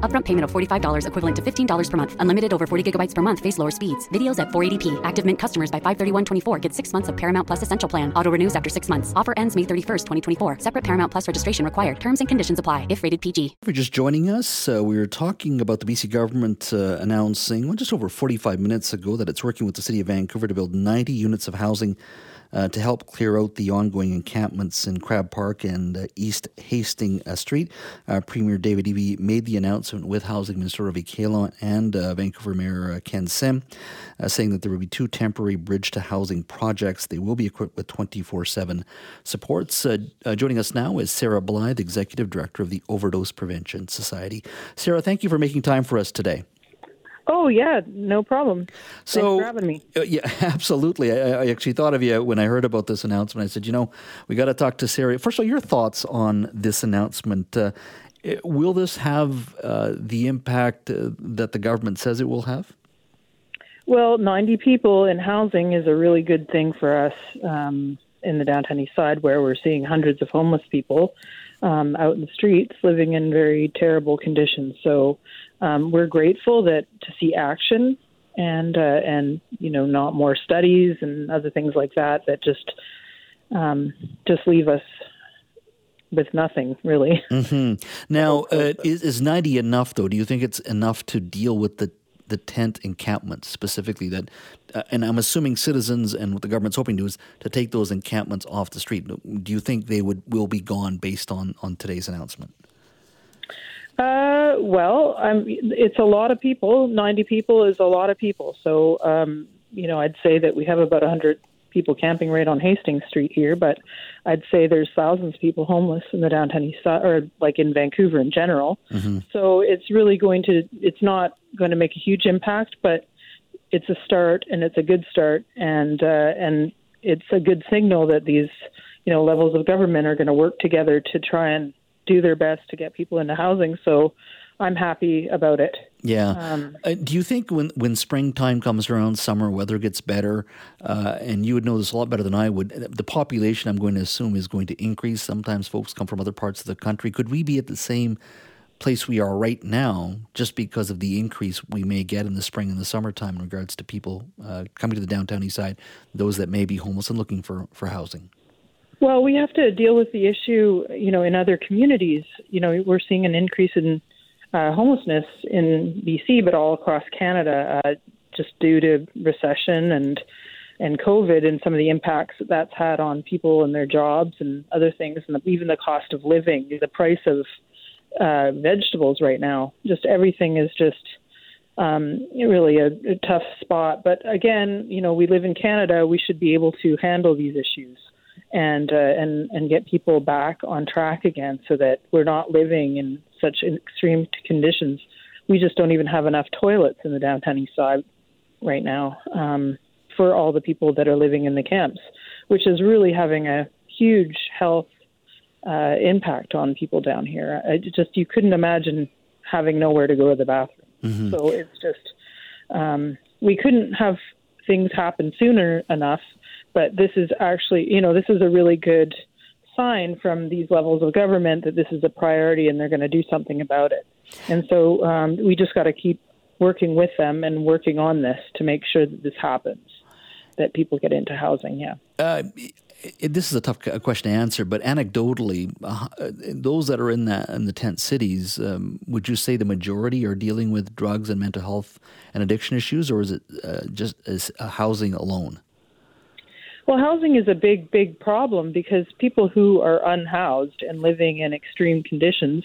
Upfront payment of $45 equivalent to $15 per month. Unlimited over 40 gigabytes per month. Face lower speeds. Videos at 480p. Active Mint customers by 531.24 get six months of Paramount Plus Essential Plan. Auto renews after six months. Offer ends May 31st, 2024. Separate Paramount Plus registration required. Terms and conditions apply if rated PG. You're just joining us, uh, we were talking about the BC government uh, announcing well, just over 45 minutes ago that it's working with the City of Vancouver to build 90 units of housing uh, to help clear out the ongoing encampments in Crab Park and uh, East Hastings uh, Street. Uh, Premier David Eby made the announcement with Housing Minister Ravi Kahlon and uh, Vancouver Mayor Ken Sim, saying that there will be two temporary bridge to housing projects. They will be equipped with 24 7 supports. joining us now is Sarah Blythe, Executive Director of the Overdose Prevention Society. Sarah, thank you for making time for us today. Oh yeah, no problem. So, Thanks for having me. Uh, yeah, absolutely. I, I, actually thought of you when I heard about this announcement. I said, you know, we got to talk to Sarah. First of all, your thoughts on this announcement. Uh, will this have uh, the impact uh, that the government says it will have? Well, 90 people in housing is a really good thing for us um, in the downtown east side, where we're seeing hundreds of homeless people um, out in the streets living in very terrible conditions. So um, we're grateful that to see action and uh, and you know not more studies and other things like that that just um, just leave us with nothing really. Mm-hmm. Now, uh, is, is ninety enough though? Do you think it's enough to deal with the the tent encampments specifically? That, uh, and I'm assuming citizens and what the government's hoping to do is to take those encampments off the street. Do you think they would will be gone based on on today's announcement? Uh, well, it's a lot of people. Ninety people is a lot of people. So, um, you know, I'd say that we have about a hundred people camping right on Hastings Street here, but I'd say there's thousands of people homeless in the downtown east side, or like in Vancouver in general. Mm-hmm. So it's really going to. It's not going to make a huge impact, but it's a start, and it's a good start, and uh, and it's a good signal that these, you know, levels of government are going to work together to try and do their best to get people into housing. So I'm happy about it. Yeah. Um, uh, do you think when when springtime comes around, summer weather gets better, uh, and you would know this a lot better than I would, the population I'm going to assume is going to increase. Sometimes folks come from other parts of the country. Could we be at the same place we are right now just because of the increase we may get in the spring and the summertime in regards to people uh, coming to the downtown east side, those that may be homeless and looking for, for housing? Well, we have to deal with the issue, you know, in other communities. You know, we're seeing an increase in uh, homelessness in BC, but all across Canada, uh, just due to recession and and COVID and some of the impacts that that's had on people and their jobs and other things, and the, even the cost of living, the price of uh, vegetables right now. Just everything is just um, really a, a tough spot. But again, you know, we live in Canada. We should be able to handle these issues and uh, and and get people back on track again, so that we're not living in such extreme conditions. We just don't even have enough toilets in the downtown east side right now um, for all the people that are living in the camps, which is really having a huge health uh, impact on people down here. I just you couldn't imagine having nowhere to go to the bathroom. Mm-hmm. So it's just um, we couldn't have things happen sooner enough but this is actually, you know, this is a really good sign from these levels of government that this is a priority and they're going to do something about it. And so um, we just got to keep working with them and working on this to make sure that this happens, that people get into housing. Yeah. Uh, this is a tough question to answer, but anecdotally, uh, those that are in the in the tent cities, um, would you say the majority are dealing with drugs and mental health and addiction issues, or is it uh, just is housing alone? Well, housing is a big, big problem because people who are unhoused and living in extreme conditions,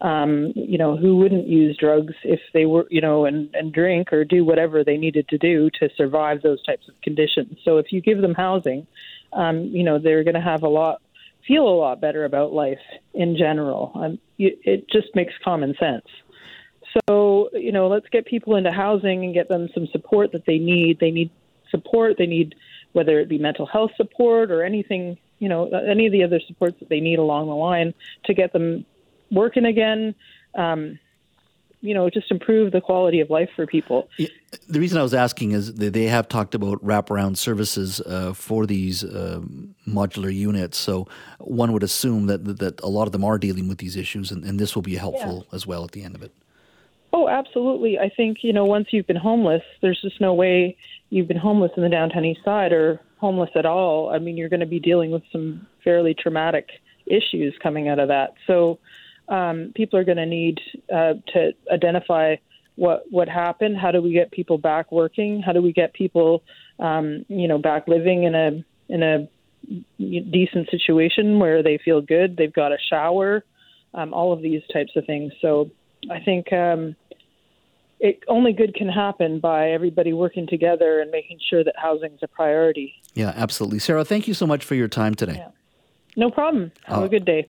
um, you know, who wouldn't use drugs if they were, you know, and, and drink or do whatever they needed to do to survive those types of conditions. So if you give them housing, um, you know, they're going to have a lot, feel a lot better about life in general. Um, you, it just makes common sense. So, you know, let's get people into housing and get them some support that they need. They need support. They need whether it be mental health support or anything, you know, any of the other supports that they need along the line to get them working again. Um, you know, just improve the quality of life for people. The reason I was asking is that they have talked about wraparound services uh, for these uh, modular units. So one would assume that that a lot of them are dealing with these issues, and, and this will be helpful yeah. as well at the end of it. Oh, absolutely. I think you know once you've been homeless, there's just no way you've been homeless in the downtown east side or homeless at all. I mean, you're going to be dealing with some fairly traumatic issues coming out of that. So um, people are going to need uh, to identify what what happened. How do we get people back working? How do we get people, um, you know, back living in a in a decent situation where they feel good? They've got a shower. Um, all of these types of things. So I think um, it only good can happen by everybody working together and making sure that housing is a priority. Yeah, absolutely. Sarah, thank you so much for your time today. Yeah. No problem. Have uh, a good day.